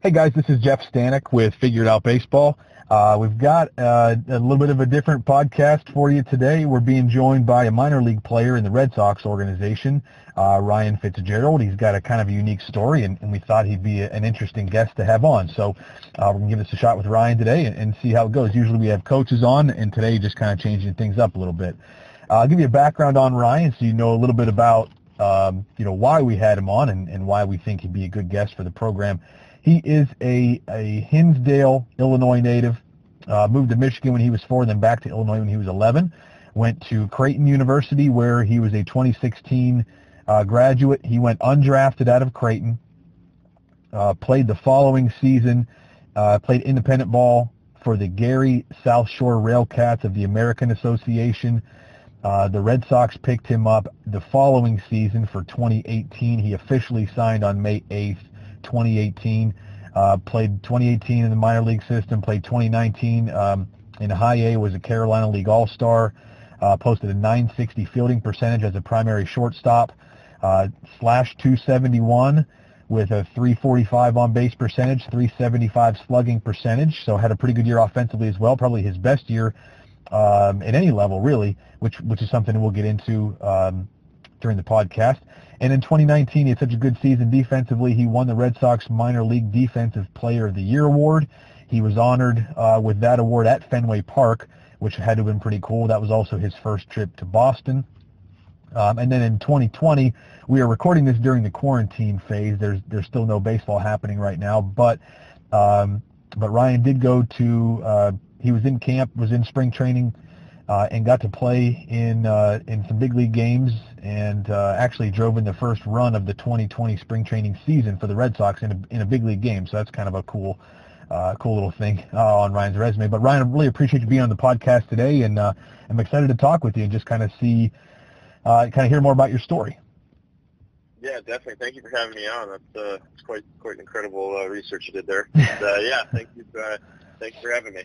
Hey guys, this is Jeff Stanek with Figured Out Baseball. Uh, we've got uh, a little bit of a different podcast for you today. We're being joined by a minor league player in the Red Sox organization, uh, Ryan Fitzgerald. He's got a kind of a unique story, and, and we thought he'd be a, an interesting guest to have on. So uh, we're going to give this a shot with Ryan today and, and, see how it goes. Usually we have coaches on, and today just kind of changing things up a little bit. Uh, I'll give you a background on Ryan so you know a little bit about um, you know why we had him on and, and why we think he'd be a good guest for the program. He is a, a Hinsdale, Illinois native. Uh, moved to Michigan when he was four, then back to Illinois when he was 11. Went to Creighton University where he was a 2016 uh, graduate. He went undrafted out of Creighton. Uh, played the following season. Uh, played independent ball for the Gary South Shore Railcats of the American Association. Uh, the Red Sox picked him up the following season for 2018. He officially signed on May 8th 2018. Uh, played 2018 in the minor league system. Played 2019 um, in high A. Was a Carolina League All Star. Uh, posted a 960 fielding percentage as a primary shortstop. Uh, slash 271 with a 345 on base percentage, 375 slugging percentage. So had a pretty good year offensively as well. Probably his best year um, at any level, really, which which is something we'll get into um, during the podcast. And in 2019, he had such a good season defensively. He won the Red Sox Minor League Defensive Player of the Year award. He was honored uh, with that award at Fenway Park, which had to have been pretty cool. That was also his first trip to Boston. Um, and then in 2020, we are recording this during the quarantine phase. There's there's still no baseball happening right now, but um, but Ryan did go to. Uh, he was in camp, was in spring training uh, and got to play in uh, in some big league games and uh, actually drove in the first run of the 2020 spring training season for the Red Sox in a, in a big league game. So that's kind of a cool uh, cool little thing uh, on Ryan's resume. But Ryan, I really appreciate you being on the podcast today, and uh, I'm excited to talk with you and just kind of see, uh, kind of hear more about your story. Yeah, definitely. Thank you for having me on. That's uh, quite quite incredible uh, research you did there. And, uh, yeah, thank you. For, uh, thanks for having me.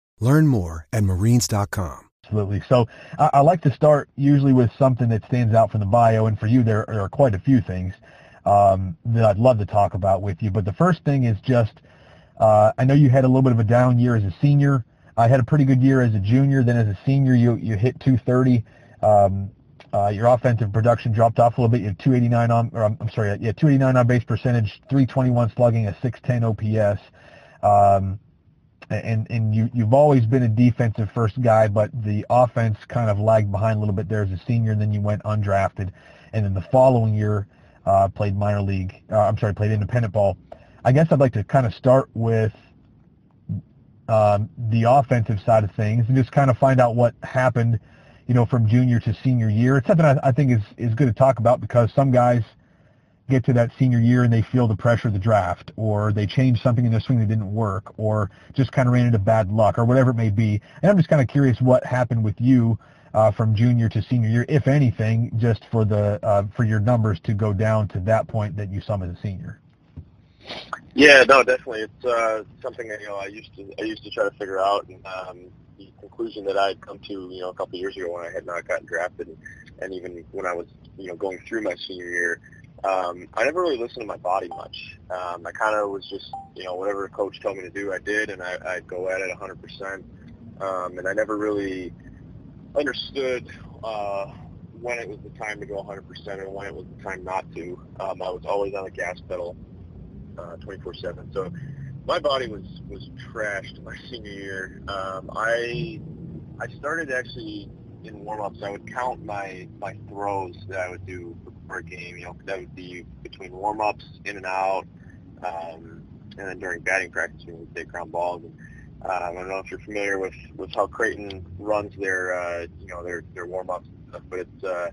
Learn more at marines.com. Absolutely. So I, I, like to start usually with something that stands out from the bio, and for you there, are quite a few things um, that I'd love to talk about with you. But the first thing is just uh, I know you had a little bit of a down year as a senior. I had a pretty good year as a junior. Then as a senior, you you hit 230. Um, uh, your offensive production dropped off a little bit. You had 289 on, or I'm, I'm sorry, yeah, 289 on base percentage, 321 slugging, a 610 OPS. Um, and and you you've always been a defensive first guy, but the offense kind of lagged behind a little bit there as a senior, and then you went undrafted, and then the following year uh, played minor league. Uh, I'm sorry, played independent ball. I guess I'd like to kind of start with um, the offensive side of things and just kind of find out what happened, you know, from junior to senior year. It's something I, I think is is good to talk about because some guys get to that senior year and they feel the pressure of the draft, or they change something in their swing that didn't work, or just kind of ran into bad luck, or whatever it may be. And I'm just kind of curious what happened with you uh, from junior to senior year, if anything, just for the uh, for your numbers to go down to that point that you saw as a senior. Yeah, no, definitely. It's uh, something that you know I used to I used to try to figure out, and um, the conclusion that I had come to you know a couple of years ago when I had not gotten drafted, and, and even when I was you know going through my senior year um, I never really listened to my body much. Um, I kind of was just, you know, whatever coach told me to do, I did, and I, I'd go at it 100%. Um, and I never really understood uh, when it was the time to go 100% and when it was the time not to. Um, I was always on the gas pedal uh, 24/7. So my body was was trashed my senior year. Um, I I started actually in warm-ups. I would count my my throws that I would do for a game. You know, that would be between warm-ups, in and out, um, and then during batting practice we would take ground balls. And, um, I don't know if you're familiar with, with how Creighton runs their uh, you know their their warm-ups and stuff, but it's uh,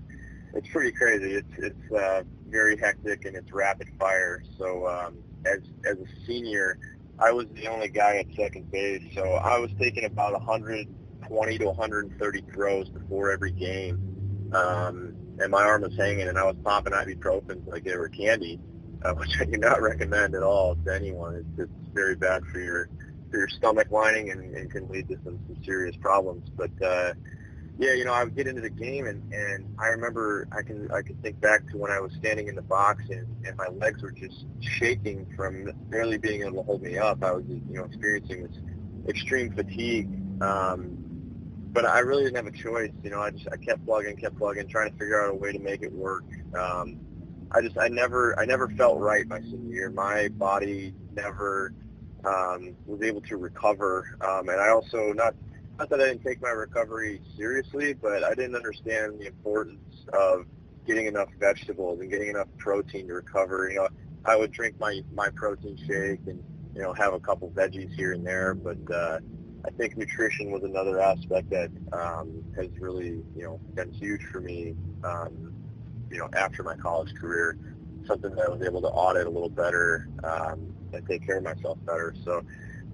it's pretty crazy. It's it's uh, very hectic and it's rapid fire. So um, as as a senior, I was the only guy at second base, so I was taking about 120 to 130 throws before every game, um, and my arm was hanging, and I was popping ibuprofen like they were candy, uh, which I do not recommend at all to anyone. It's, it's very bad for your for your stomach lining and, and can lead to some, some serious problems. But uh, yeah, you know, I would get into the game, and and I remember I can I can think back to when I was standing in the box and and my legs were just shaking from barely being able to hold me up. I was you know experiencing this extreme fatigue. Um, but I really didn't have a choice. You know, I just I kept plugging, kept plugging, trying to figure out a way to make it work. Um, I just I never I never felt right my senior year. My body never um, was able to recover, um, and I also not not that I didn't take my recovery seriously, but I didn't understand the importance of getting enough vegetables and getting enough protein to recover. You know, I would drink my my protein shake and you know have a couple veggies here and there, but uh, I think nutrition was another aspect that um, has really you know been huge for me. Um, you know, after my college career, something that I was able to audit a little better um, and take care of myself better. So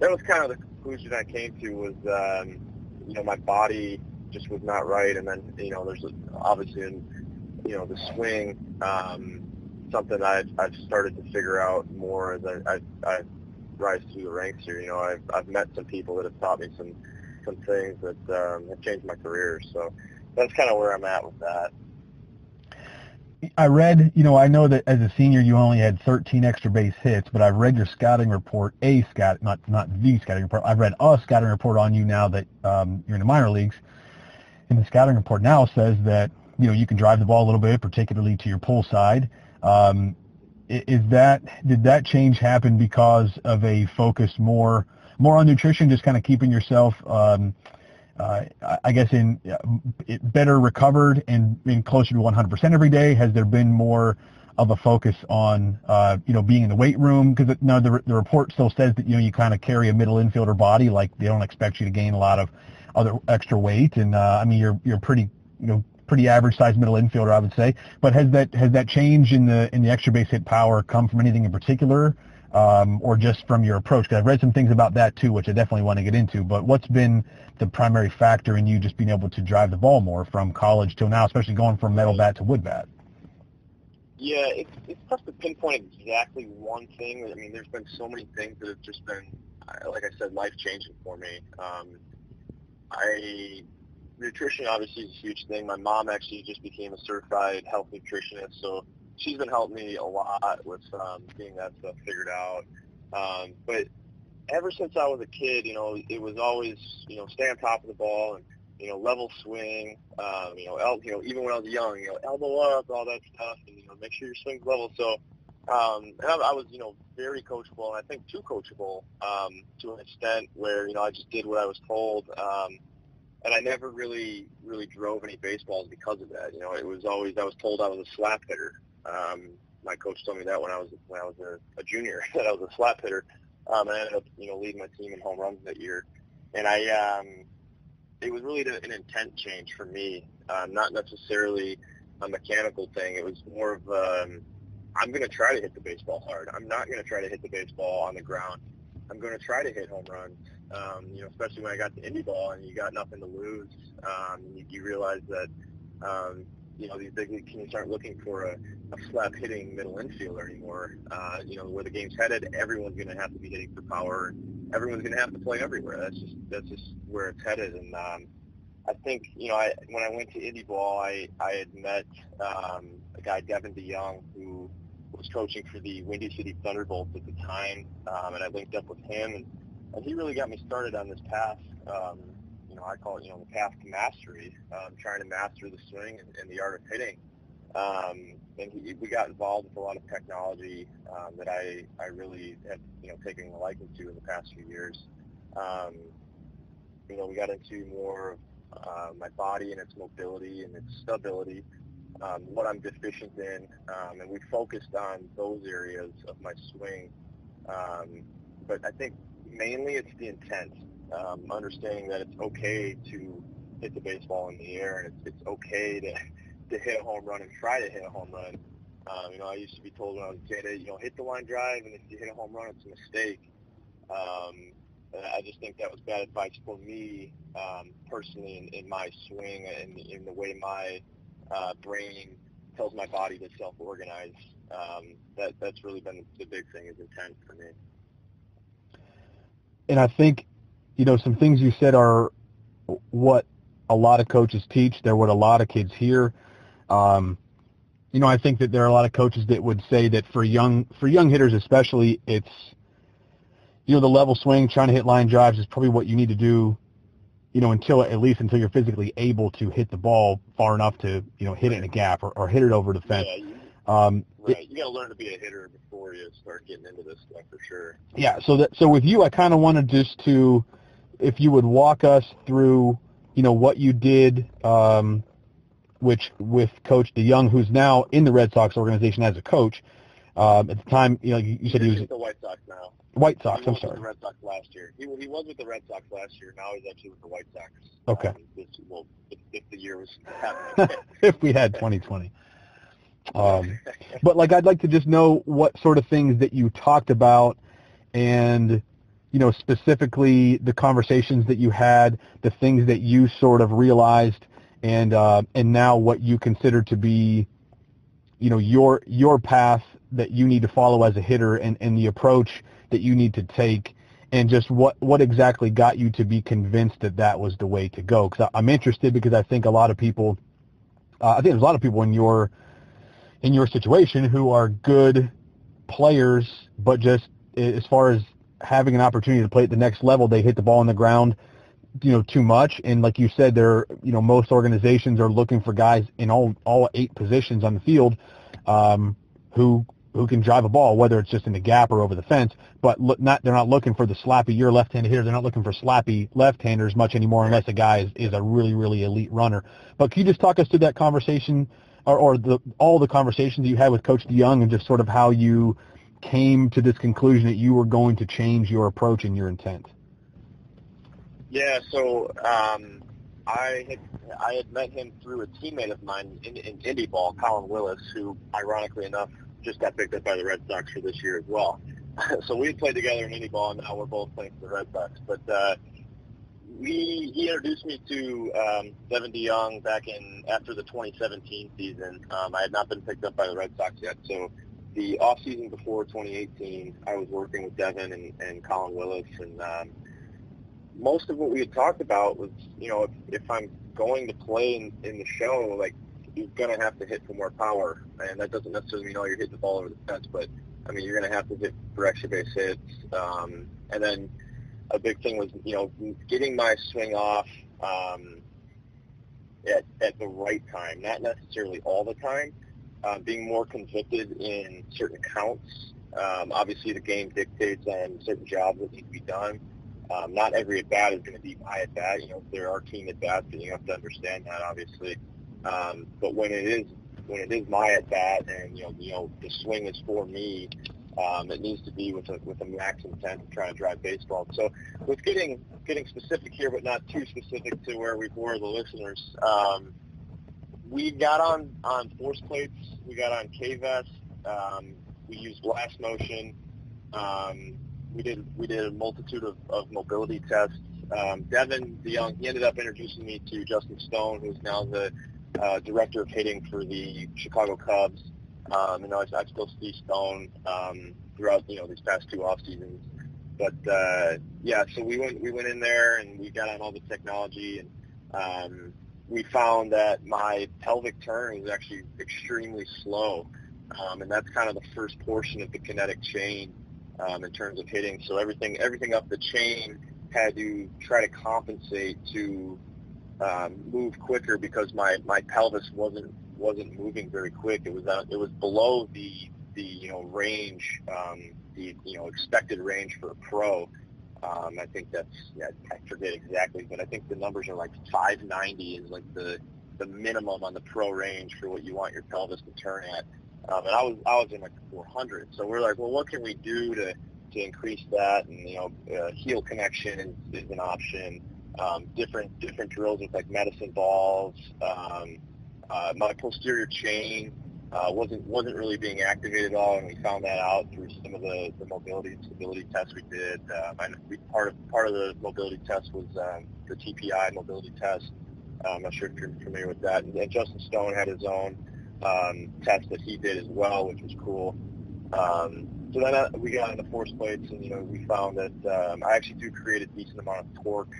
that was kind of the conclusion I came to was um, you know, my body just was not right. And then, you know, there's obviously, in, you know, the swing, um, something I've, I've started to figure out more as I, I, I rise through the ranks here. You know, I've, I've met some people that have taught me some, some things that um, have changed my career. So that's kind of where I'm at with that. I read, you know, I know that as a senior you only had 13 extra base hits, but I've read your scouting report, a scout, not not the scouting report. I've read a scouting report on you now that um, you're in the minor leagues, and the scouting report now says that you know you can drive the ball a little bit, particularly to your pull side. Um, is that did that change happen because of a focus more more on nutrition, just kind of keeping yourself um, uh, I guess in better recovered and being closer to 100% every day? Has there been more of a focus on uh, you know being in the weight room? Because now the the report still says that you know you kind of carry a middle infielder body, like they don't expect you to gain a lot of other extra weight. And uh, I mean you're you're pretty you know pretty average sized middle infielder, I would say. But has that has that change in the in the extra base hit power come from anything in particular? um, or just from your approach? Because I've read some things about that too, which I definitely want to get into. But what's been the primary factor in you just being able to drive the ball more from college till now, especially going from metal bat to wood bat? Yeah, it's it's tough to pinpoint exactly one thing. I mean, there's been so many things that have just been, like I said, life changing for me. Um, I nutrition obviously is a huge thing. My mom actually just became a certified health nutritionist, so she's been helping me a lot with um, getting that stuff figured out. Um, but ever since I was a kid, you know, it was always, you know, stay on top of the ball and, you know, level swing, um, you know, el- you know, even when I was young, you know, elbow up, all that stuff, and, you know, make sure your swing's level. So, um, and I, I was, you know, very coachable, and I think too coachable um, to an extent where, you know, I just did what I was told. Um, and I never really, really drove any baseballs because of that. You know, it was always I was told I was a slap hitter, um, my coach told me that when I was when I was a, a junior that I was a slap hitter. Um, and I ended up you know leading my team in home runs that year. And I um, it was really an intent change for me, um, not necessarily a mechanical thing. It was more of um, I'm going to try to hit the baseball hard. I'm not going to try to hit the baseball on the ground. I'm going to try to hit home runs. Um, you know, especially when I got to indie ball and you got nothing to lose. Um, you, you realize that um, you know, these big league teams aren't looking for a, a slap hitting middle infielder anymore. Uh, you know, where the game's headed, everyone's going to have to be hitting for power. Everyone's going to have to play everywhere. That's just that's just where it's headed. And um, I think you know, I when I went to indie ball, I I had met um, a guy Devin DeYoung who was coaching for the Windy City Thunderbolts at the time, um, and I linked up with him, and, and he really got me started on this path. Um, you know, I call it, you know, the path to mastery, um, trying to master the swing and, and the art of hitting. Um, and he, we got involved with a lot of technology um, that I, I really have, you know, taken a liking to in the past few years. Um, you know, we got into more of uh, my body and its mobility and its stability, um, what I'm deficient in, um, and we focused on those areas of my swing. Um, but I think mainly it's the intent um, understanding that it's okay to hit the baseball in the air and it's, it's okay to, to hit a home run and try to hit a home run. Um, you know, I used to be told when I was a kid, you know, hit the line drive, and if you hit a home run, it's a mistake. Um, I just think that was bad advice for me um, personally in, in my swing and in the way my uh, brain tells my body to self-organize. Um, that that's really been the big thing is intent for me. And I think, you know, some things you said are what a lot of coaches teach. They're what a lot of kids hear. Um, you know, I think that there are a lot of coaches that would say that for young for young hitters especially, it's you know the level swing, trying to hit line drives is probably what you need to do. You know, until at least until you're physically able to hit the ball far enough to you know hit it in a gap or, or hit it over the fence. Yeah, um, right. It, you got to learn to be a hitter before you start getting into this stuff for sure. Yeah. So that so with you, I kind of wanted just to, if you would walk us through, you know, what you did. Um, which with Coach DeYoung, who's now in the Red Sox organization as a coach. Um, at the time, you know, you, you said he was with the White Sox now. White Sox. He I'm sorry. With the Red Sox last year. He, he was with the Red Sox last year. Now he's actually with the White Sox. Okay. Um, this, well, if, if, the year was happening. if we had 2020. Um, but like, I'd like to just know what sort of things that you talked about, and you know, specifically the conversations that you had, the things that you sort of realized and uh, and now what you consider to be, you know, your your path that you need to follow as a hitter, and, and the approach that you need to take, and just what what exactly got you to be convinced that that was the way to go. Because I'm interested because I think a lot of people, uh, I think there's a lot of people in your in your situation who are good players, but just as far as having an opportunity to play at the next level, they hit the ball on the ground you know too much. And like you said there you know most organizations are looking for guys in all all eight positions on the field um, who who can drive a ball whether it's just in the gap or over the fence. But look, not they're not looking for the slappy you're left-handed hitter. They're not looking for slappy left-handers much anymore unless a guy is, is a really really elite runner. But can you just talk us through that conversation or, or the all the conversations you had with coach DeYoung and just sort of how you came to this conclusion that you were going to change your approach and your intent yeah, so um, I had I had met him through a teammate of mine in, in indie ball, Colin Willis, who ironically enough just got picked up by the Red Sox for this year as well. so we played together in indie ball, and now we're both playing for the Red Sox. But uh, we he introduced me to um, Devin DeYoung back in after the 2017 season. Um, I had not been picked up by the Red Sox yet, so the off season before 2018, I was working with Devin and, and Colin Willis, and um, most of what we had talked about was, you know, if, if I'm going to play in, in the show, like you're going to have to hit for more power, and that doesn't necessarily mean all you're hitting the ball over the fence, but I mean you're going to have to hit for extra base hits, um, and then a big thing was you know getting my swing off um, at at the right time, not necessarily all the time, uh, being more convicted in certain counts. Um, obviously, the game dictates on certain jobs that need to be done. Um, not every at bat is going to be my at bat. You know, there are team at bats, and you have to understand that, obviously. Um, but when it is when it is my at bat, and you know, you know, the swing is for me, um, it needs to be with a with a max intent of trying to drive baseball. So, with getting getting specific here, but not too specific to where we bore the listeners, um, we got on on force plates, we got on K vest, um, we used blast motion. Um, we did we did a multitude of, of mobility tests. Um, Devin DeYoung, he ended up introducing me to Justin Stone, who's now the uh, director of hitting for the Chicago Cubs. Um, you know, I, I still see Stone um, throughout you know these past two off seasons. But uh, yeah, so we went we went in there and we got on all the technology and um, we found that my pelvic turn was actually extremely slow, um, and that's kind of the first portion of the kinetic chain um, in terms of hitting. So everything everything up the chain had to try to compensate to um, move quicker because my, my pelvis wasn't wasn't moving very quick. It was uh, it was below the the you know range um, the you know expected range for a pro. Um, I think that's yeah, I forget exactly, but I think the numbers are like 590 is like the the minimum on the pro range for what you want your pelvis to turn at. Um, and I was I was in like 400. So we're like, well, what can we do to to increase that? And you know, uh, heel connection is, is an option. Um, different different drills with like medicine balls. Um, uh, my posterior chain uh, wasn't wasn't really being activated at all, and we found that out through some of the, the mobility and stability tests we did. Um, and we, part of part of the mobility test was um, the TPI mobility test. Uh, I'm not sure if you're familiar with that. And, and Justin Stone had his own um, test that he did as well, which was cool. Um, so then uh, we got into force plates, and you know we found that um, I actually do create a decent amount of torque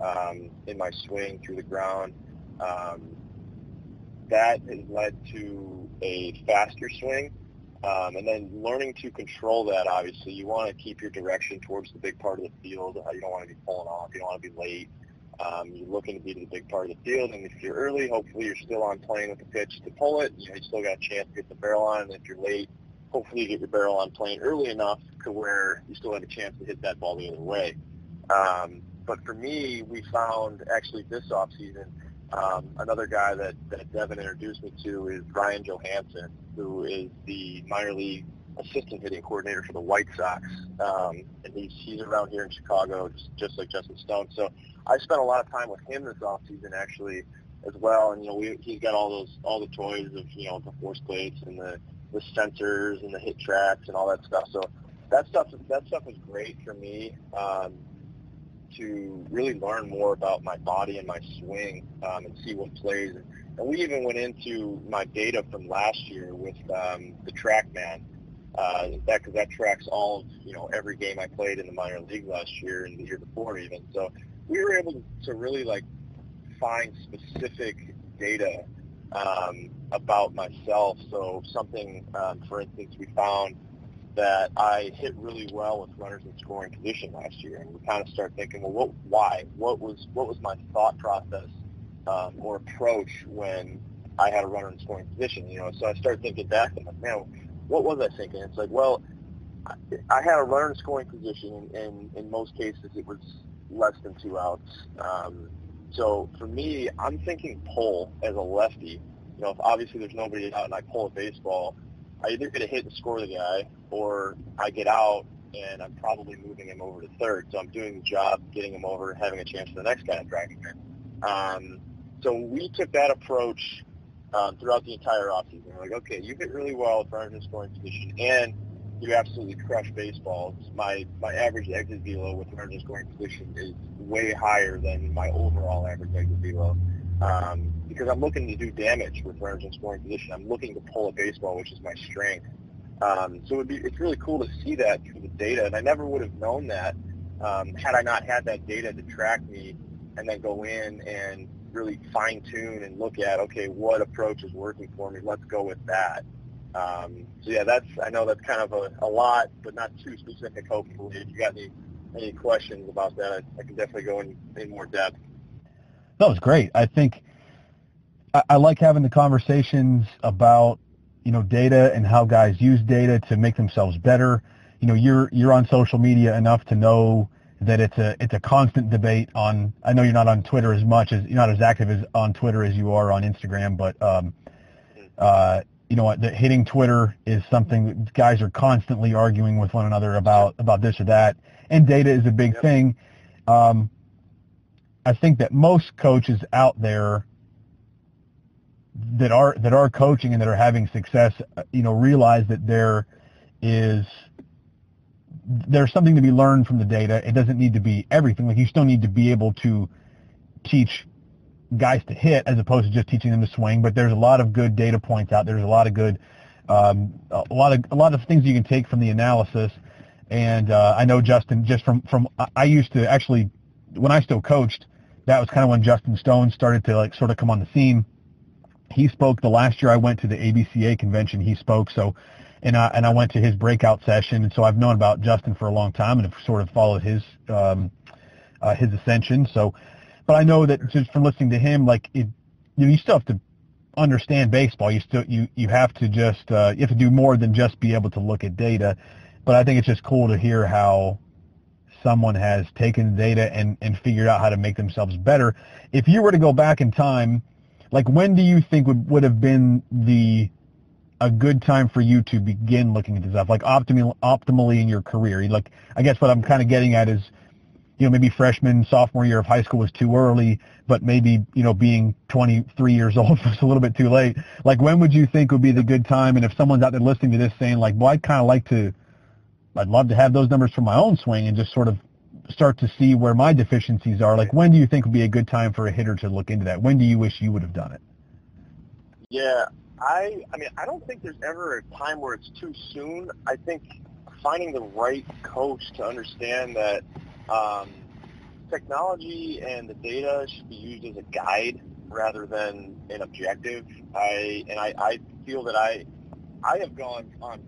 um, in my swing through the ground. Um, that has led to a faster swing. Um, and then learning to control that, obviously, you want to keep your direction towards the big part of the field. Uh, you don't want to be pulling off. You don't want to be late. Um, you're looking to be to the big part of the field, and if you're early, hopefully you're still on plane with the pitch to pull it. You know, you still got a chance to get the barrel on, and if you're late, hopefully you get your barrel on plane early enough to where you still have a chance to hit that ball the other way. Um, but for me, we found actually this off season um, another guy that, that Devin introduced me to is Ryan Johansen, who is the minor league assistant hitting coordinator for the White Sox, um, and he's he's around here in Chicago, just, just like Justin Stone. So I spent a lot of time with him this off season actually as well, and you know we, he's got all those all the toys of you know the force plates and the the sensors and the HitTrax and all that stuff. So that stuff that stuff was great for me. Um, to really learn more about my body and my swing um, and see what plays. And we even went into my data from last year with um, the TrackMan. Uh, that because that tracks all of you know every game I played in the minor league last year and the year before even. So we were able to really like find specific data um, about myself. So something, um, for instance, we found that I hit really well with runners in scoring position last year, and we kind of start thinking, well, what, why? What was what was my thought process um, or approach when I had a runner in scoring position? You know, so I started thinking back, and like, man, what was I thinking? It's like, well, I, I had a runner in scoring position, and, and in most cases it was less than two outs. Um, so for me, I'm thinking pull as a lefty. You know, if obviously there's nobody out and I pull a baseball, I either get a hit and score the guy, or I get out and I'm probably moving him over to third. So I'm doing the job, getting him over, having a chance for the next guy to drag him in. Um, so we took that approach um, throughout the entire offseason. Like, okay, you hit really well runners in scoring position, and you absolutely crush baseballs. My my average exit velo with in scoring position is way higher than my overall average exit velo. Um, because I'm looking to do damage with runners in scoring position. I'm looking to pull a baseball, which is my strength. Um, so it would be, it's really cool to see that through the data, and I never would have known that um, had I not had that data to track me and then go in and really fine tune and look at, okay, what approach is working for me? Let's go with that. Um, so yeah, that's I know that's kind of a, a lot, but not too specific. Hopefully, if you got any any questions about that, I, I can definitely go in, in more depth. That was great. I think I, I like having the conversations about you know data and how guys use data to make themselves better. You know, you're you're on social media enough to know that it's a it's a constant debate on. I know you're not on Twitter as much as you're not as active as on Twitter as you are on Instagram, but um, uh, you know what? Hitting Twitter is something that guys are constantly arguing with one another about about this or that, and data is a big yep. thing. Um, I think that most coaches out there that are that are coaching and that are having success, uh, you know, realize that there is there's something to be learned from the data. It doesn't need to be everything. Like you still need to be able to teach guys to hit as opposed to just teaching them to swing. But there's a lot of good data points out. There's a lot of good, um, a lot of a lot of things you can take from the analysis. And uh, I know Justin, just from from I used to actually when I still coached, that was kind of when Justin Stone started to like sort of come on the scene he spoke the last year I went to the ABCA convention. He spoke so, and I and I went to his breakout session, and so I've known about Justin for a long time and have sort of followed his um, uh, his ascension. So, but I know that just from listening to him, like it, you, know, you still have to understand baseball. You still you you have to just uh, you have to do more than just be able to look at data. But I think it's just cool to hear how someone has taken data and and figured out how to make themselves better. If you were to go back in time like when do you think would would have been the a good time for you to begin looking at this stuff, like optimally optimally in your career? Like I guess what I'm kind of getting at is, you know, maybe freshman, sophomore year of high school was too early, but maybe, you know, being 23 years old was a little bit too late. Like, when would you think would be the good time? And if someone's out there listening to this saying, like, well, I'd kind of like to, I'd love to have those numbers for my own swing and just sort of start to see where my deficiencies are. Like, when do you think would be a good time for a hitter to look into that? When do you wish you would have done it? Yeah, I, I mean, I don't think there's ever a time where it's too soon. I think finding the right coach to understand that um, technology and the data should be used as a guide rather than an objective. I and I, I feel that I I have gone on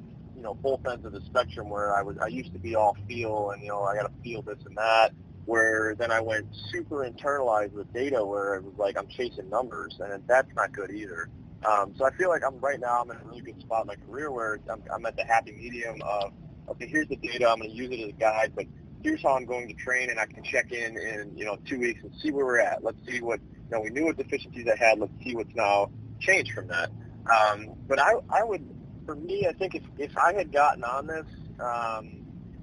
you know both ends of the spectrum where I was I used to be all feel and you know I got to feel this and that. Where then I went super internalized with data where it was like I'm chasing numbers and that's not good either. Um, so I feel like I'm right now I'm in a really good spot in my career where I'm, I'm at the happy medium of okay here's the data I'm going to use it as a guide but here's how I'm going to train, and I can check in in you know two weeks and see where we're at. Let's see what you know. We knew what deficiencies I had. Let's see what's now changed from that. Um, but I I would for me I think if if I had gotten on this um,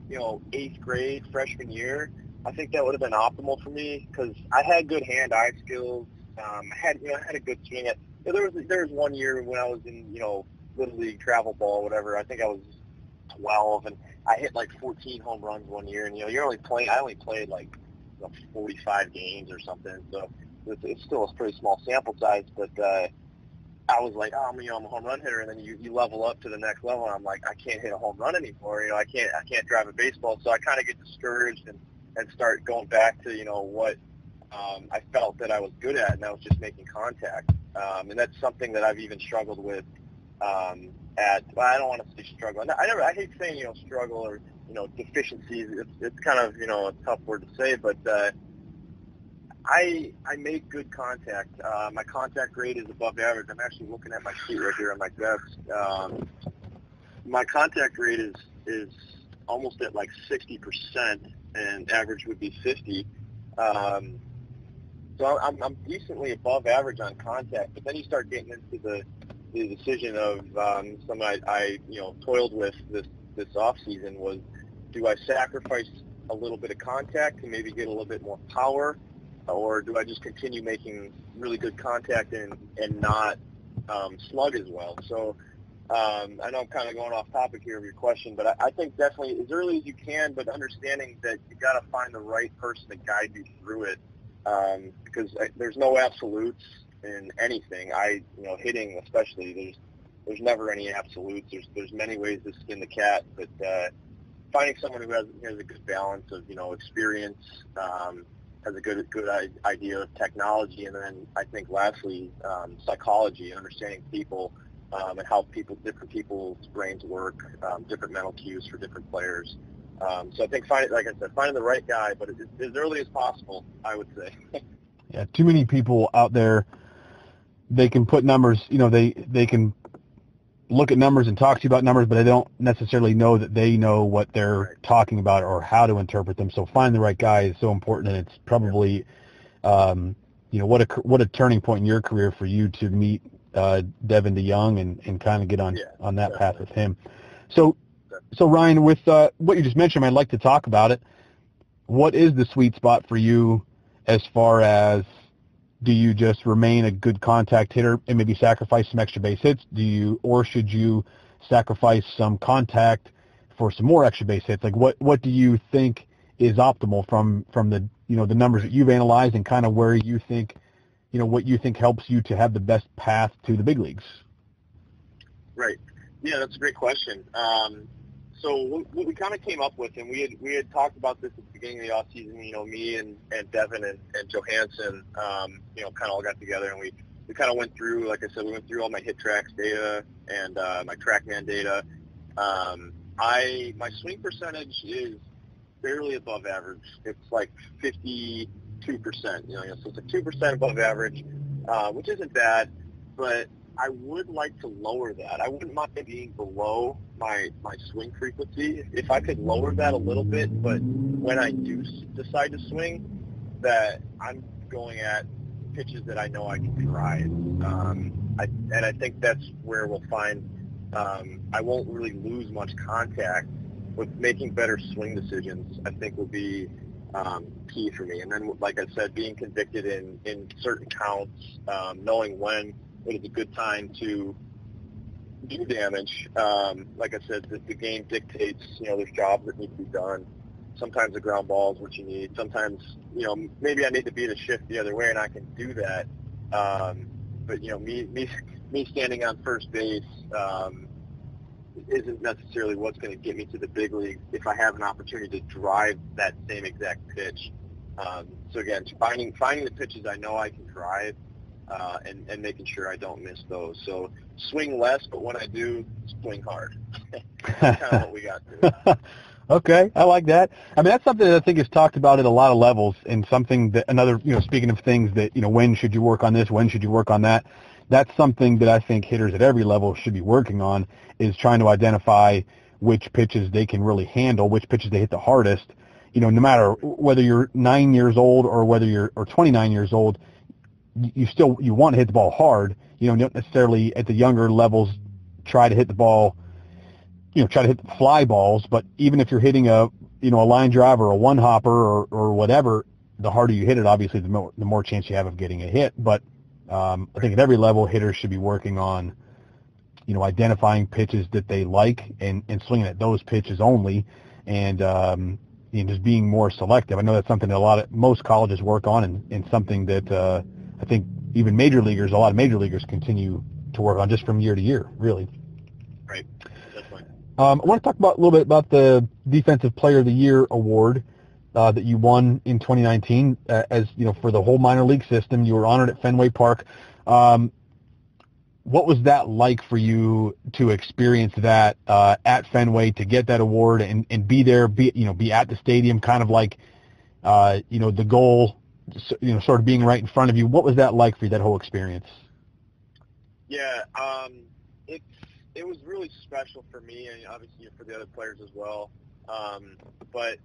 you know eighth grade freshman year, I think that would have been optimal for me because I had good hand-eye skills. Um, I had you know I had a good swing. At, you know, there was there was one year when I was in you know little league travel ball whatever. I think I was 12 and I hit like 14 home runs one year, and you know, you're only playing. I only played like you know, 45 games or something, so it's, it's still a pretty small sample size. But uh, I was like, oh, you know, I'm a home run hitter, and then you, you level up to the next level, and I'm like, I can't hit a home run anymore. You know, I can't I can't drive a baseball, so I kind of get discouraged and and start going back to you know what um, I felt that I was good at, and that was just making contact. Um, and that's something that I've even struggled with um, at, well, I don't want to say struggle. I never, I hate saying, you know, struggle or, you know, deficiencies. It's, it's kind of, you know, a tough word to say, but, uh, I, I make good contact. Uh, my contact rate is above average. I'm actually looking at my sheet right here on my desk. Um, my contact rate is, is almost at like 60% and average would be 50. Um, so I'm, I'm decently above average on contact, but then you start getting into the the decision of um, something I, I you know toiled with this this off season was do I sacrifice a little bit of contact to maybe get a little bit more power, or do I just continue making really good contact and and not um, slug as well? So um, I know I'm kind of going off topic here of your question, but I, I think definitely as early as you can, but understanding that you got to find the right person to guide you through it, um, because I, there's no absolutes in anything. I, you know, hitting especially, there's there's never any absolutes. There's there's many ways to skin the cat, but uh, finding someone who has has a good balance of you know experience, um, has a good good idea of technology, and then I think lastly um, psychology, understanding people. Um, and how people, different people's brains work, um, different mental cues for different players. Um, so I think finding, like I said, finding the right guy, but as, as early as possible, I would say. yeah, too many people out there they can put numbers, you know, they, they can look at numbers and talk to you about numbers, but they don't necessarily know that they know what they're talking about or how to interpret them. So find the right guy is so important, and it's probably, um, you know, what a what a turning point in your career for you to meet uh, Devin DeYoung and, and kind of get on yeah, on that definitely. path with him. So, so Ryan, with uh, what you just mentioned, I'd like to talk about it. What is the sweet spot for you as far as do you just remain a good contact hitter and maybe sacrifice some extra base hits? Do you, or should you sacrifice some contact for some more extra base hits? Like what, what do you think is optimal from, from the, you know, the numbers that you've analyzed and kind of where you think, you know, what you think helps you to have the best path to the big leagues? Right. Yeah, that's a great question. Um, so what we kind of came up with, and we had we had talked about this at the beginning of the off season. You know, me and and Devin and, and Johansen, um, you know, kind of all got together and we we kind of went through, like I said, we went through all my HitTrax data and uh, my TrackMan data. Um, I my swing percentage is barely above average. It's like 52 percent. You know, so it's like two percent above average, uh, which isn't bad, but I would like to lower that. I wouldn't mind being below my my swing frequency if I could lower that a little bit. But when I do decide to swing, that I'm going at pitches that I know I can drive. Um, I, and I think that's where we'll find um, I won't really lose much contact with making better swing decisions. I think will be um, key for me. And then, like I said, being convicted in, in certain counts, um, knowing when it is a good time to do damage. Um, like I said, the, the game dictates, you know, there's jobs that need to be done. Sometimes the ground ball is what you need. Sometimes, you know, maybe I need to beat a shift the other way, and I can do that. Um, but you know, me me me standing on first base um, isn't necessarily what's going to get me to the big leagues if I have an opportunity to drive that same exact pitch. Um, so again, finding finding the pitches I know I can drive uh, and, and making sure I don't miss those. So swing less, but when I do, swing hard. that's kind of what we got to. okay, I like that. I mean, that's something that I think is talked about at a lot of levels, and something that another, you know, speaking of things that you know, when should you work on this? When should you work on that? That's something that I think hitters at every level should be working on is trying to identify which pitches they can really handle, which pitches they hit the hardest. You know, no matter whether you're nine years old or whether you're or 29 years old, you still you want to hit the ball hard. You know, not necessarily at the younger levels try to hit the ball. You know, try to hit fly balls, but even if you're hitting a you know a line drive or a one hopper or or whatever, the harder you hit it, obviously, the more the more chance you have of getting a hit. But um, I think at every level, hitters should be working on you know identifying pitches that they like and and swinging at those pitches only, and um, you know, just being more selective. I know that's something that a lot of most colleges work on, and, and something that uh, I think even major leaguers, a lot of major leaguers continue to work on just from year to year, really. Right. Um, I want to talk about a little bit about the Defensive Player of the Year award uh, that you won in 2019. Uh, as you know, for the whole minor league system, you were honored at Fenway Park. Um, what was that like for you to experience that uh, at Fenway to get that award and, and be there, be you know, be at the stadium, kind of like uh, you know the goal you know, sort of being right in front of you. What was that like for you, that whole experience? Yeah, um, it it was really special for me, and obviously for the other players as well. Um, but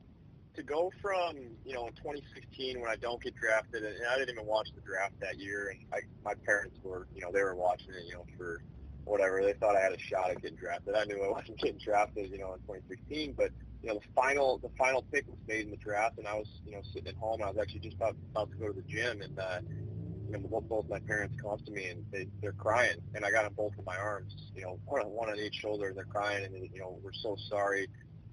to go from you know in 2016 when I don't get drafted, and I didn't even watch the draft that year, and I, my parents were you know they were watching it you know for whatever they thought I had a shot at getting drafted. I knew I wasn't getting drafted you know in 2016, but you know, the final the final pick was made in the draft, and I was you know sitting at home. I was actually just about, about to go to the gym, and uh, you know both, both my parents come up to me and they they're crying, and I got them both in my arms, you know, one on, one on each shoulder, and they're crying, and you know we're so sorry.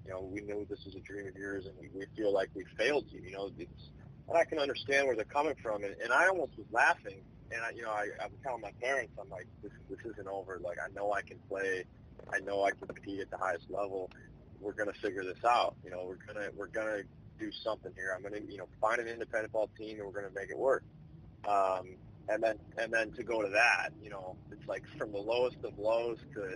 You know, we knew this was a dream of yours, and we, we feel like we failed you. You know, it's, and I can understand where they're coming from, and, and I almost was laughing. And I, you know, I, I'm telling my parents, I'm like, this this isn't over. Like I know I can play. I know I can compete at the highest level we're going to figure this out. You know, we're going to we're going to do something here. I'm going to you know find an independent ball team and we're going to make it work. Um, and then and then to go to that, you know, it's like from the lowest of lows to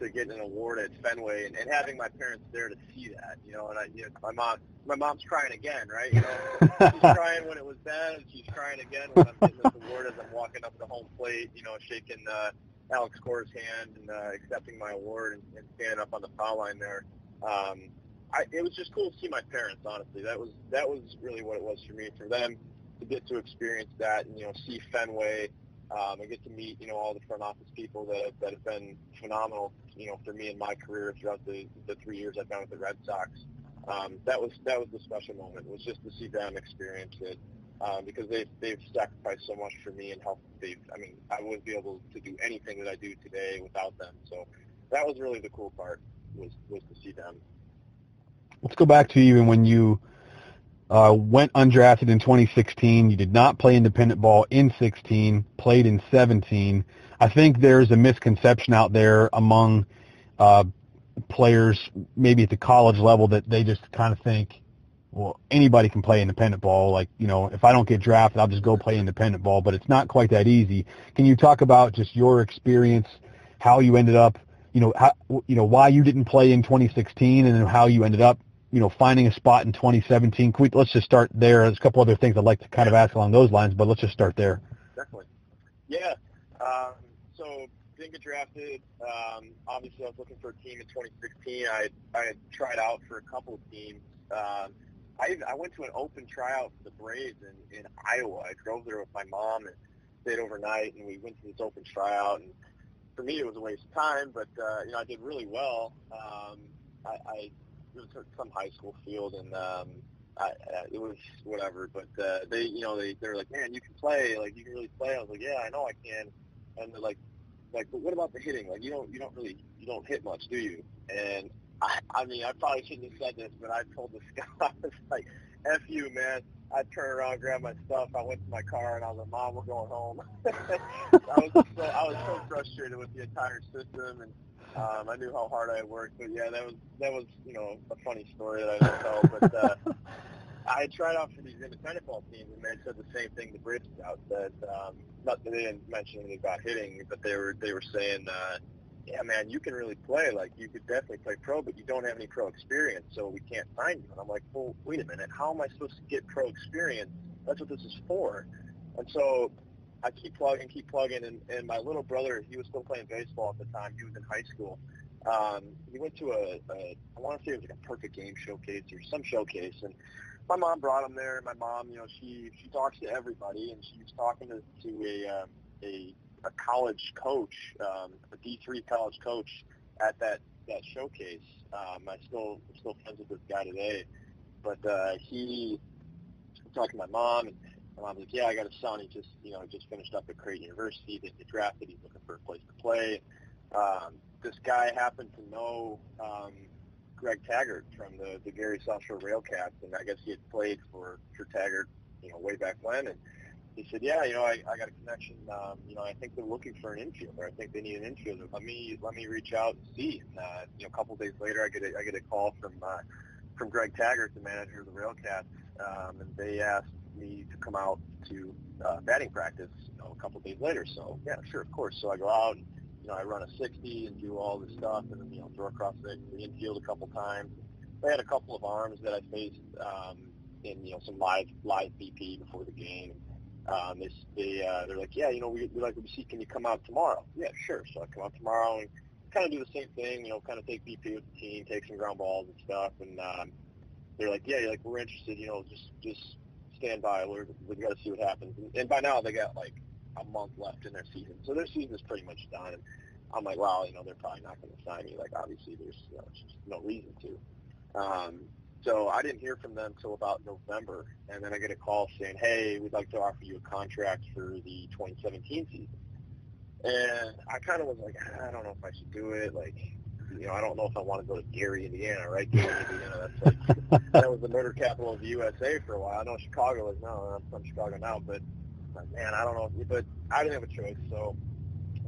to getting an award at Fenway and, and having my parents there to see that, you know, and I, you know, my mom, my mom's crying again, right? You know, she's crying when it was Ben, and she's crying again when I'm getting this award as I'm walking up the home plate, you know, shaking uh, Alex Cora's hand and uh, accepting my award and, and standing up on the foul line there um, I, it was just cool to see my parents. Honestly, that was that was really what it was for me. For them to get to experience that and you know see Fenway, um, and get to meet you know all the front office people that that have been phenomenal. You know for me in my career throughout the the three years I've been with the Red Sox. Um, that was that was the special moment. It was just to see them experience it. Um, because they've they've sacrificed so much for me and helped. They've, I mean, I wouldn't be able to do anything that I do today without them. So that was really the cool part was was to see them. Let's go back to even when you uh, went undrafted in 2016. You did not play independent ball in 16. Played in 17. I think there's a misconception out there among uh, players, maybe at the college level, that they just kind of think, well, anybody can play independent ball. Like, you know, if I don't get drafted, I'll just go play independent ball. But it's not quite that easy. Can you talk about just your experience, how you ended up you know, how, you know, why you didn't play in 2016 and how you ended up, you know, finding a spot in 2017. We, let's just start there. There's a couple other things I'd like to kind of ask along those lines, but let's just start there. Definitely. Yeah. Um, so didn't get drafted. Um, obviously, I was looking for a team in 2016. I I had tried out for a couple of teams. Um, I I went to an open tryout for the Braves in, in Iowa. I drove there with my mom and stayed overnight, and we went to this open tryout and for me, it was a waste of time, but uh, you know, I did really well. Um, I, I it was some high school field, and um, I, uh, it was whatever. But uh, they, you know, they they're like, man, you can play, like you can really play. I was like, yeah, I know I can. And they're like, like, but what about the hitting? Like, you don't, you don't really, you don't hit much, do you? And I, I mean, I probably shouldn't have said this, but I told this guy, I was like, F you, man. I turned around, grabbed my stuff. I went to my car, and I was like, Mom, we're going home. I was so, I was so frustrated with the entire system, and um, I knew how hard I worked. But yeah, that was that was you know a funny story that I didn't tell. But uh, I tried out for these independent ball teams, and they said the same thing the Braves out said. Um, not that they didn't mention anything about hitting, but they were they were saying. Uh, yeah, man, you can really play. Like, you could definitely play pro, but you don't have any pro experience, so we can't sign you. And I'm like, well, wait a minute. How am I supposed to get pro experience? That's what this is for. And so I keep plugging, keep plugging, and, and my little brother, he was still playing baseball at the time. He was in high school. Um, he went to a, a, I want to say it was like a perfect game showcase or some showcase, and my mom brought him there. My mom, you know, she she talks to everybody, and she was talking to to a um, a a college coach, um, a D3 college coach at that that showcase. Um, I still I'm still friends with this guy today, but uh, he talked to my mom, and my mom's like, "Yeah, I got a son. He just you know just finished up at Creighton University. Didn't get drafted. He's looking for a place to play." Um, this guy happened to know um, Greg Tagert from the the Gary South Shore Railcats, and I guess he had played for for Tagert, you know, way back when, and he said, "Yeah, you know, I, I got a connection. Um, you know, I think they're looking for an infielder. I think they need an infielder. Let me let me reach out and see." And uh, you know, a couple of days later, I get a, I get a call from uh, from Greg Tagert, the manager of the Railcats, um, and they asked me to come out to uh, batting practice. You know, a couple of days later. So yeah, sure, of course. So I go out. And, you know, I run a 60 and do all this stuff, and you know, throw across the, the infield a couple times. They had a couple of arms that I faced um, in you know some live live BP before the game um, they they uh, they're like, yeah, you know, we we like we see. Can you come out tomorrow? Yeah, sure. So I come out tomorrow and kind of do the same thing. You know, kind of take BP with the team, take some ground balls and stuff. And um, they're like, yeah, like we're interested. You know, just just stand by. We're we got to see what happens. And, and by now they got like a month left in their season, so their season is pretty much done. And I'm like, wow, you know, they're probably not going to sign me. Like obviously, there's you know, just no reason to. Um, so I didn't hear from them until about November, and then I get a call saying, "Hey, we'd like to offer you a contract for the 2017 season." And I kind of was like, I don't know if I should do it. Like, you know, I don't know if I want to go to Gary, Indiana, right? Gary, Indiana. That's like that was the murder capital of the USA for a while. I know Chicago is now. I'm from Chicago now, but man, I don't know. But I didn't have a choice, so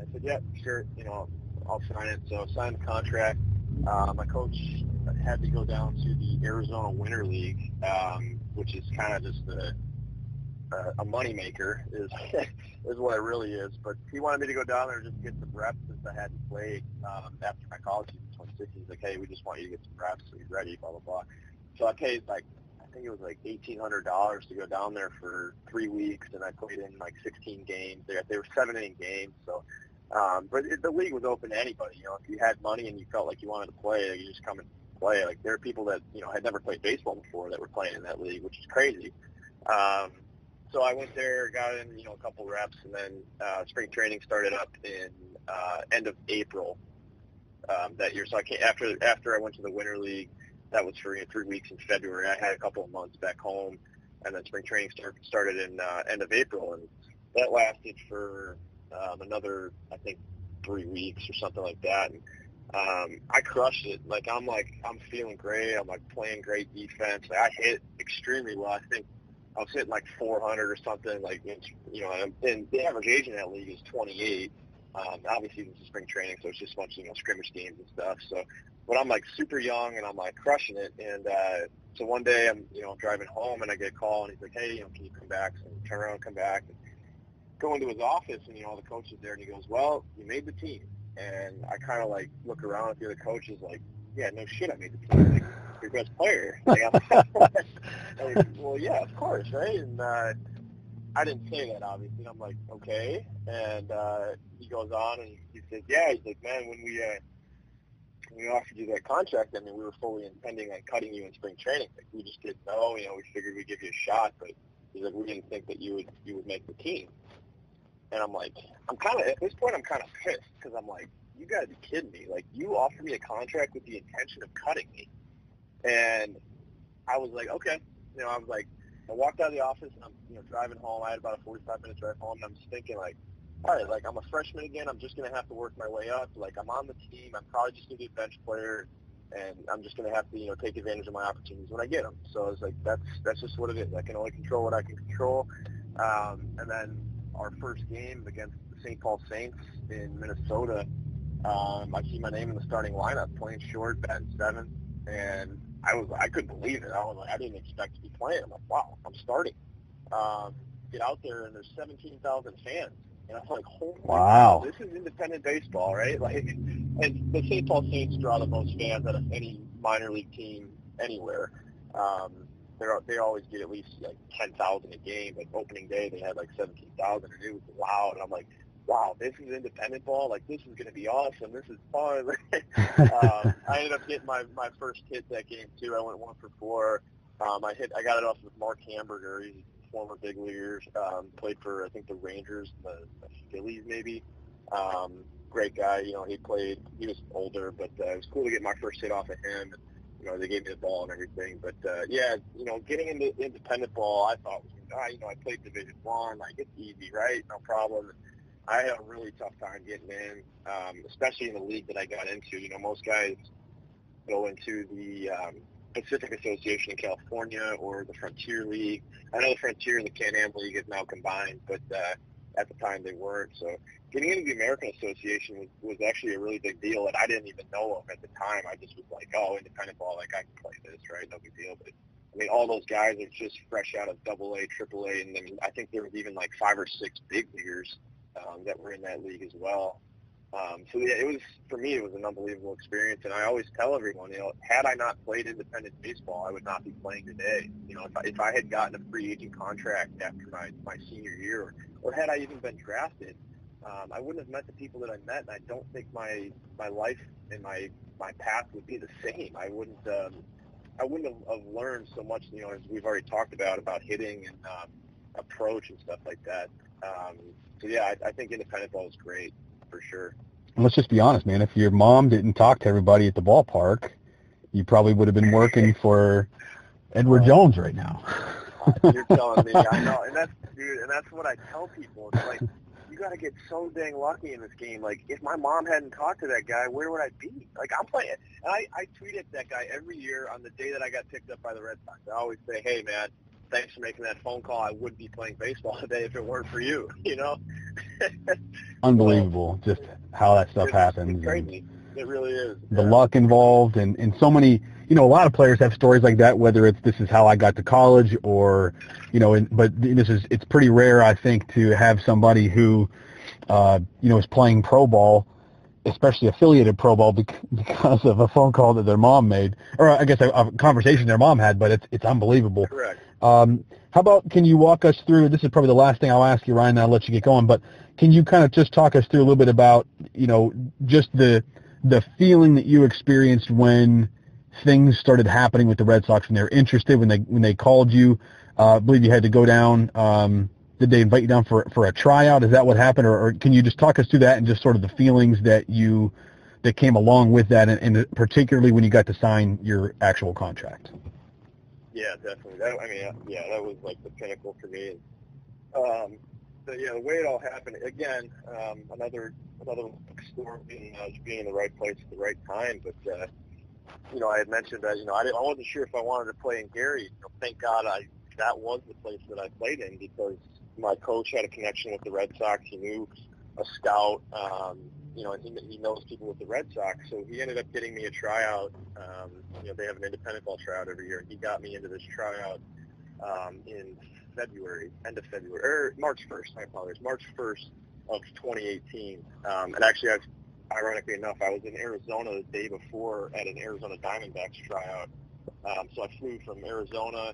I said, "Yeah, sure. You know, I'll sign it." So I signed the contract. Uh, my coach had to go down to the Arizona Winter League, um, which is kind of just a, a, a moneymaker, is is what it really is. But he wanted me to go down there and just get some reps since I hadn't played um, after my college season in 2016. He's like, hey, we just want you to get some reps so you're ready, blah blah blah. So I paid like I think it was like eighteen hundred dollars to go down there for three weeks, and I played in like 16 games. They, they were seven inning games, so um, but it, the league was open to anybody. You know, if you had money and you felt like you wanted to play, you just come and play. Like there are people that you know had never played baseball before that were playing in that league, which is crazy. Um, so I went there, got in you know a couple reps, and then uh, spring training started up in uh, end of April um, that year. So I came after after I went to the Winter League. That was for you know, three weeks in February. I had a couple of months back home, and then spring training start, started in uh, end of April, and that lasted for um, another I think three weeks or something like that. And um, I crushed it. Like I'm like I'm feeling great. I'm like playing great defense. Like, I hit extremely well. I think I was hitting like 400 or something. Like you know, and the average age in that league is 28. Um, obviously, this is spring training, so it's just a bunch of you know scrimmage games and stuff. So, but I'm like super young and I'm like crushing it. And uh, so one day I'm you know driving home and I get a call and he's like, hey, you know, can you come back? So turn around, come back. And, go into his office and you know all the coaches there and he goes, well, you made the team. And I kind of like look around at the other coaches like, yeah, no shit, I made the team. Like, your best player. Like, like, well, yeah, of course, right? And uh, I didn't say that obviously. I'm like, okay. And uh, he goes on and he says, yeah. He's like, man, when we uh, when we offered you that contract, I mean, we were fully intending on cutting you in spring training. Like, we just didn't know. You know, we figured we'd give you a shot, but he's like, we didn't think that you would you would make the team. And I'm like, I'm kind of, at this point, I'm kind of pissed because I'm like, you got to be kidding me. Like, you offered me a contract with the intention of cutting me. And I was like, okay. you know, I was like, I walked out of the office and I'm, you know, driving home. I had about a 45 minute drive home, and I'm just thinking like, all right, like I'm a freshman again. I'm just gonna have to work my way up. Like I'm on the team. I'm probably just gonna be a bench player, and I'm just gonna have to, you know, take advantage of my opportunities when I get them. So I was like, that's that's just what it is. I can only control what I can control. Um, and then our first game against the St. Paul Saints in Minnesota, um, I see my name in the starting lineup, playing short, batting seven, and I was I couldn't believe it. I was like, I didn't expect to be playing. I'm like, wow, I'm starting. Um, get out there and there's 17,000 fans, and I'm like, holy wow, this is independent baseball, right? Like, and the St. Paul Saints draw the most fans out of any minor league team anywhere. Um, they they always get at least like 10,000 a game. Like opening day, they had like 17,000, and it was loud. And I'm like, wow, this is independent ball. Like this is going to be awesome. This is fun. um, I ended up getting my my first hit that game too. I went one for four. Um, I hit. I got it off with Mark Hamburger. He's a former big leaguer. Um, played for I think the Rangers, the, the Phillies maybe. Um, great guy. You know, he played. He was older, but uh, it was cool to get my first hit off of him. And, you know, they gave me the ball and everything. But uh, yeah, you know, getting into independent ball, I thought was, ah, you know, I played Division One. Like it's easy, right? No problem. I had a really tough time getting in, um, especially in the league that I got into. You know, most guys go into the um, Pacific Association in California or the Frontier League. I know the Frontier and the Can-Am League is now combined, but uh, at the time they weren't. So getting into the American Association was, was actually a really big deal that I didn't even know of at the time. I just was like, oh, independent ball, like I can play this, right? No big deal. But I mean, all those guys are just fresh out of Double A, Triple A, and then I think there was even like five or six big leaguers um, that were in that league as well. Um, so yeah, it was for me. It was an unbelievable experience, and I always tell everyone, you know, had I not played independent baseball, I would not be playing today. You know, if I, if I had gotten a free agent contract after my my senior year, or, had I even been drafted, um, I wouldn't have met the people that I met, and I don't think my my life and my my path would be the same. I wouldn't um, I wouldn't have, have learned so much. You know, as we've already talked about about hitting and um, approach and stuff like that. Um, so yeah, I, I think independent ball is great for sure. And let's just be honest, man. If your mom didn't talk to everybody at the ballpark, you probably would have been working for Edward Jones right now. You're telling me, I know, and that's dude, and that's what I tell people. It's like you got to get so dang lucky in this game. Like if my mom hadn't talked to that guy, where would I be? Like I'm playing, and I I tweet at that guy every year on the day that I got picked up by the Red Sox. I always say, hey man, thanks for making that phone call. I wouldn't be playing baseball today if it weren't for you. You know. Unbelievable, just how that stuff it's, happens. It's crazy. It really is. The yeah. luck involved, and and so many. You know, a lot of players have stories like that. Whether it's this is how I got to college, or you know, and, but this is it's pretty rare, I think, to have somebody who, uh, you know, is playing pro ball especially affiliated pro ball because of a phone call that their mom made, or I guess a, a conversation their mom had. But it's it's unbelievable. Correct. Um, how about can you walk us through? This is probably the last thing I'll ask you, Ryan. And I'll let you get going. But can you kind of just talk us through a little bit about you know just the the feeling that you experienced when things started happening with the Red Sox when they were interested when they when they called you. Uh, I believe you had to go down. Um, did they invite you down for for a tryout? Is that what happened, or, or, can you just talk us through that and just sort of the feelings that you that came along with that, and, and particularly when you got to sign your actual contract? Yeah, definitely. That, I mean, yeah, that was like the pinnacle for me. Um, the, yeah, the way it all happened. Again, um, another another story being uh, being in the right place at the right time. But uh, you know, I had mentioned that you know I, didn't, I wasn't sure if I wanted to play in Gary. You know, thank God I that was the place that I played in because my coach had a connection with the Red Sox. He knew a scout, um, you know, and he, he knows people with the Red Sox. So he ended up getting me a tryout. Um, you know, they have an independent ball tryout every year, and he got me into this tryout um, in February, end of February, or March 1st. I apologize, March 1st of 2018. Um, and actually, I've, ironically enough, I was in Arizona the day before at an Arizona Diamondbacks tryout. Um, so I flew from Arizona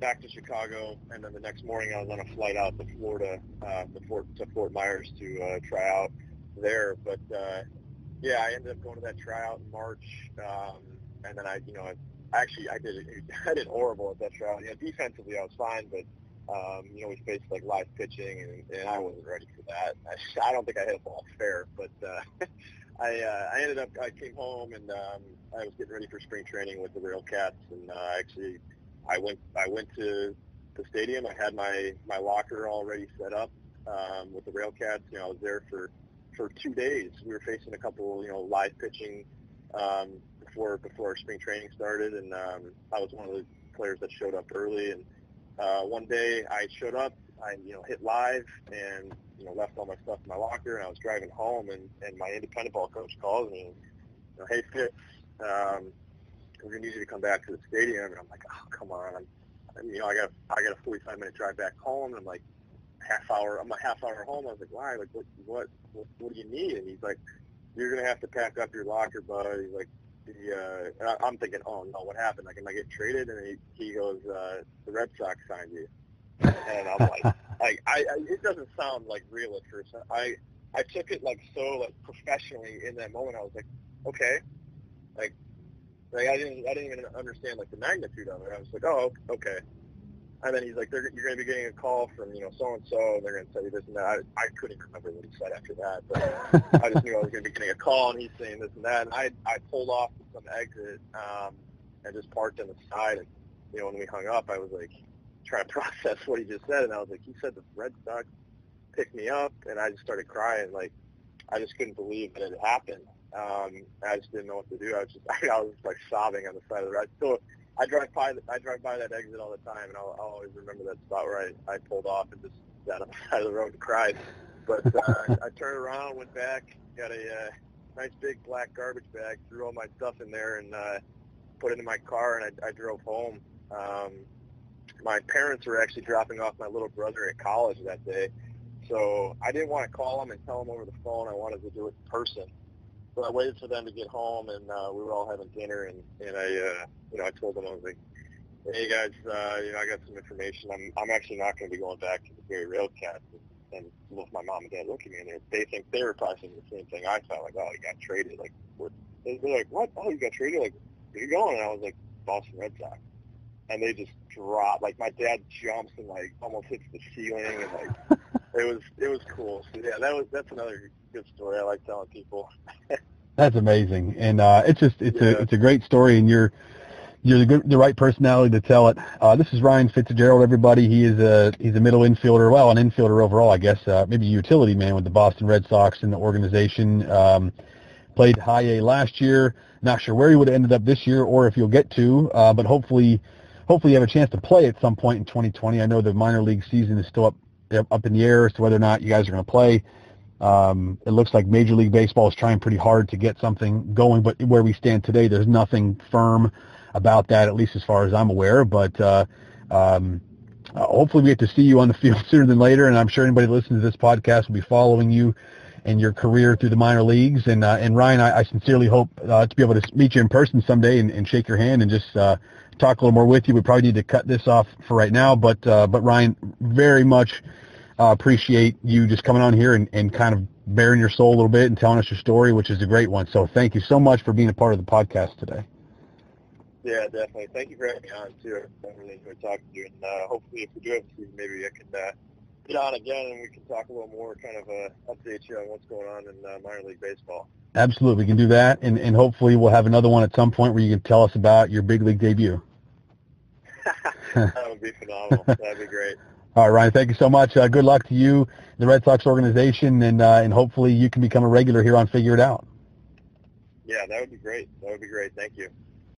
back to Chicago, and then the next morning I was on a flight out to Florida, uh, to Fort to Fort Myers to uh, try out there. But uh, yeah, I ended up going to that tryout in March, um, and then I, you know, I, actually I did I did horrible at that tryout. You know, defensively I was fine, but um, you know we faced like live pitching, and, and I wasn't ready for that. I, I don't think I hit a ball fair, but uh, I uh, I ended up I came home and um, I was getting ready for spring training with the Railcats, and uh, actually I went I went to the stadium. I had my my locker already set up um, with the Railcats. You know, I was there for for two days. We were facing a couple, you know, live pitching um, before before spring training started, and um, I was one of the players that showed up early. And uh, one day I showed up, I you know hit live, and you know left all my stuff in my locker, and I was driving home, and and my independent ball coach calls me, you know, hey Fitz, um, we're gonna need you to come back to the stadium, and I'm like, oh come on, I'm, you know I got I got a 45 minute drive back home, and I'm like half hour. I'm a half hour home. I was like, why? Like, what, what, what, what do you need? And he's like, you're gonna have to pack up your locker, bud. He's like, the, uh, I'm thinking, oh no, what happened? Like, am I getting traded? And he, he goes, uh, the Red Sox signed you. And I'm like, like, I, I, it doesn't sound like real at first. I, I took it like so like professionally in that moment. I was like, okay, like, like I didn't, I didn't even understand like the magnitude of it. I was like, oh, okay. And then he's like, you're going to be getting a call from, you know, so-and-so, and they're going to tell you this and that. I, I couldn't remember what he said after that, but I just knew I was going to be getting a call, and he's saying this and that. And I, I pulled off some exit um, and just parked on the side. And, you know, when we hung up, I was like trying to process what he just said. And I was like, he said the Red Sox picked me up, and I just started crying. Like, I just couldn't believe that it happened. Um, I just didn't know what to do. I was just, I was just like sobbing on the side of the road. Still, I drive by I drive by that exit all the time, and I'll, I'll always remember that spot where I, I pulled off and just sat on the side of the road and cried. But uh, I turned around, went back, got a uh, nice big black garbage bag, threw all my stuff in there, and uh, put it in my car, and I, I drove home. Um, my parents were actually dropping off my little brother at college that day, so I didn't want to call them and tell them over the phone. I wanted to do it in person. So I waited for them to get home, and uh, we were all having dinner, and and I, uh, you know, I told them I was like, "Hey guys, uh, you know, I got some information. I'm I'm actually not going to be going back to the Gary Railcats." And, both my mom and dad look at me, and they think they were probably thinking the same thing I thought, like, "Oh, you got traded." Like, we're, they're like, "What? Oh, you got traded? Like, where you going?" And I was like, "Boston Red Sox." And they just dropped. Like my dad jumps and like almost hits the ceiling, and like it was it was cool. So yeah, that was that's another good story I like telling people. that's amazing, and uh, it's just it's yeah. a it's a great story, and you're you're the good, the right personality to tell it. Uh, this is Ryan Fitzgerald, everybody. He is a he's a middle infielder, well, an infielder overall, I guess. Uh, maybe a utility man with the Boston Red Sox in the organization. Um, played high A last year. Not sure where he would have ended up this year, or if you'll get to, uh, but hopefully, hopefully you have a chance to play at some point in 2020. I know the minor league season is still up up in the air as to whether or not you guys are going to play. Um, it looks like Major League Baseball is trying pretty hard to get something going, but where we stand today, there's nothing firm about that, at least as far as I'm aware. But uh, um, uh, hopefully, we get to see you on the field sooner than later, and I'm sure anybody listening to this podcast will be following you and your career through the minor leagues. And uh, and Ryan, I, I sincerely hope uh, to be able to meet you in person someday and, and shake your hand and just uh, talk a little more with you. We probably need to cut this off for right now, but uh, but Ryan, very much uh, appreciate you just coming on here and, and kind of bearing your soul a little bit and telling us your story, which is a great one. So thank you so much for being a part of the podcast today. Yeah, definitely. Thank you for having me on too. I really enjoyed talking to you, and uh, hopefully, if we do have season, maybe I can uh, get on again and we can talk a little more, kind of uh, update you on what's going on in uh, minor league baseball. Absolutely, we can do that, and and hopefully we'll have another one at some point where you can tell us about your big league debut. that would be phenomenal. That'd be great. All right, Ryan, thank you so much. Uh, good luck to you, the Red Sox organization, and uh, and hopefully you can become a regular here on Figure It Out. Yeah, that would be great. That would be great. Thank you.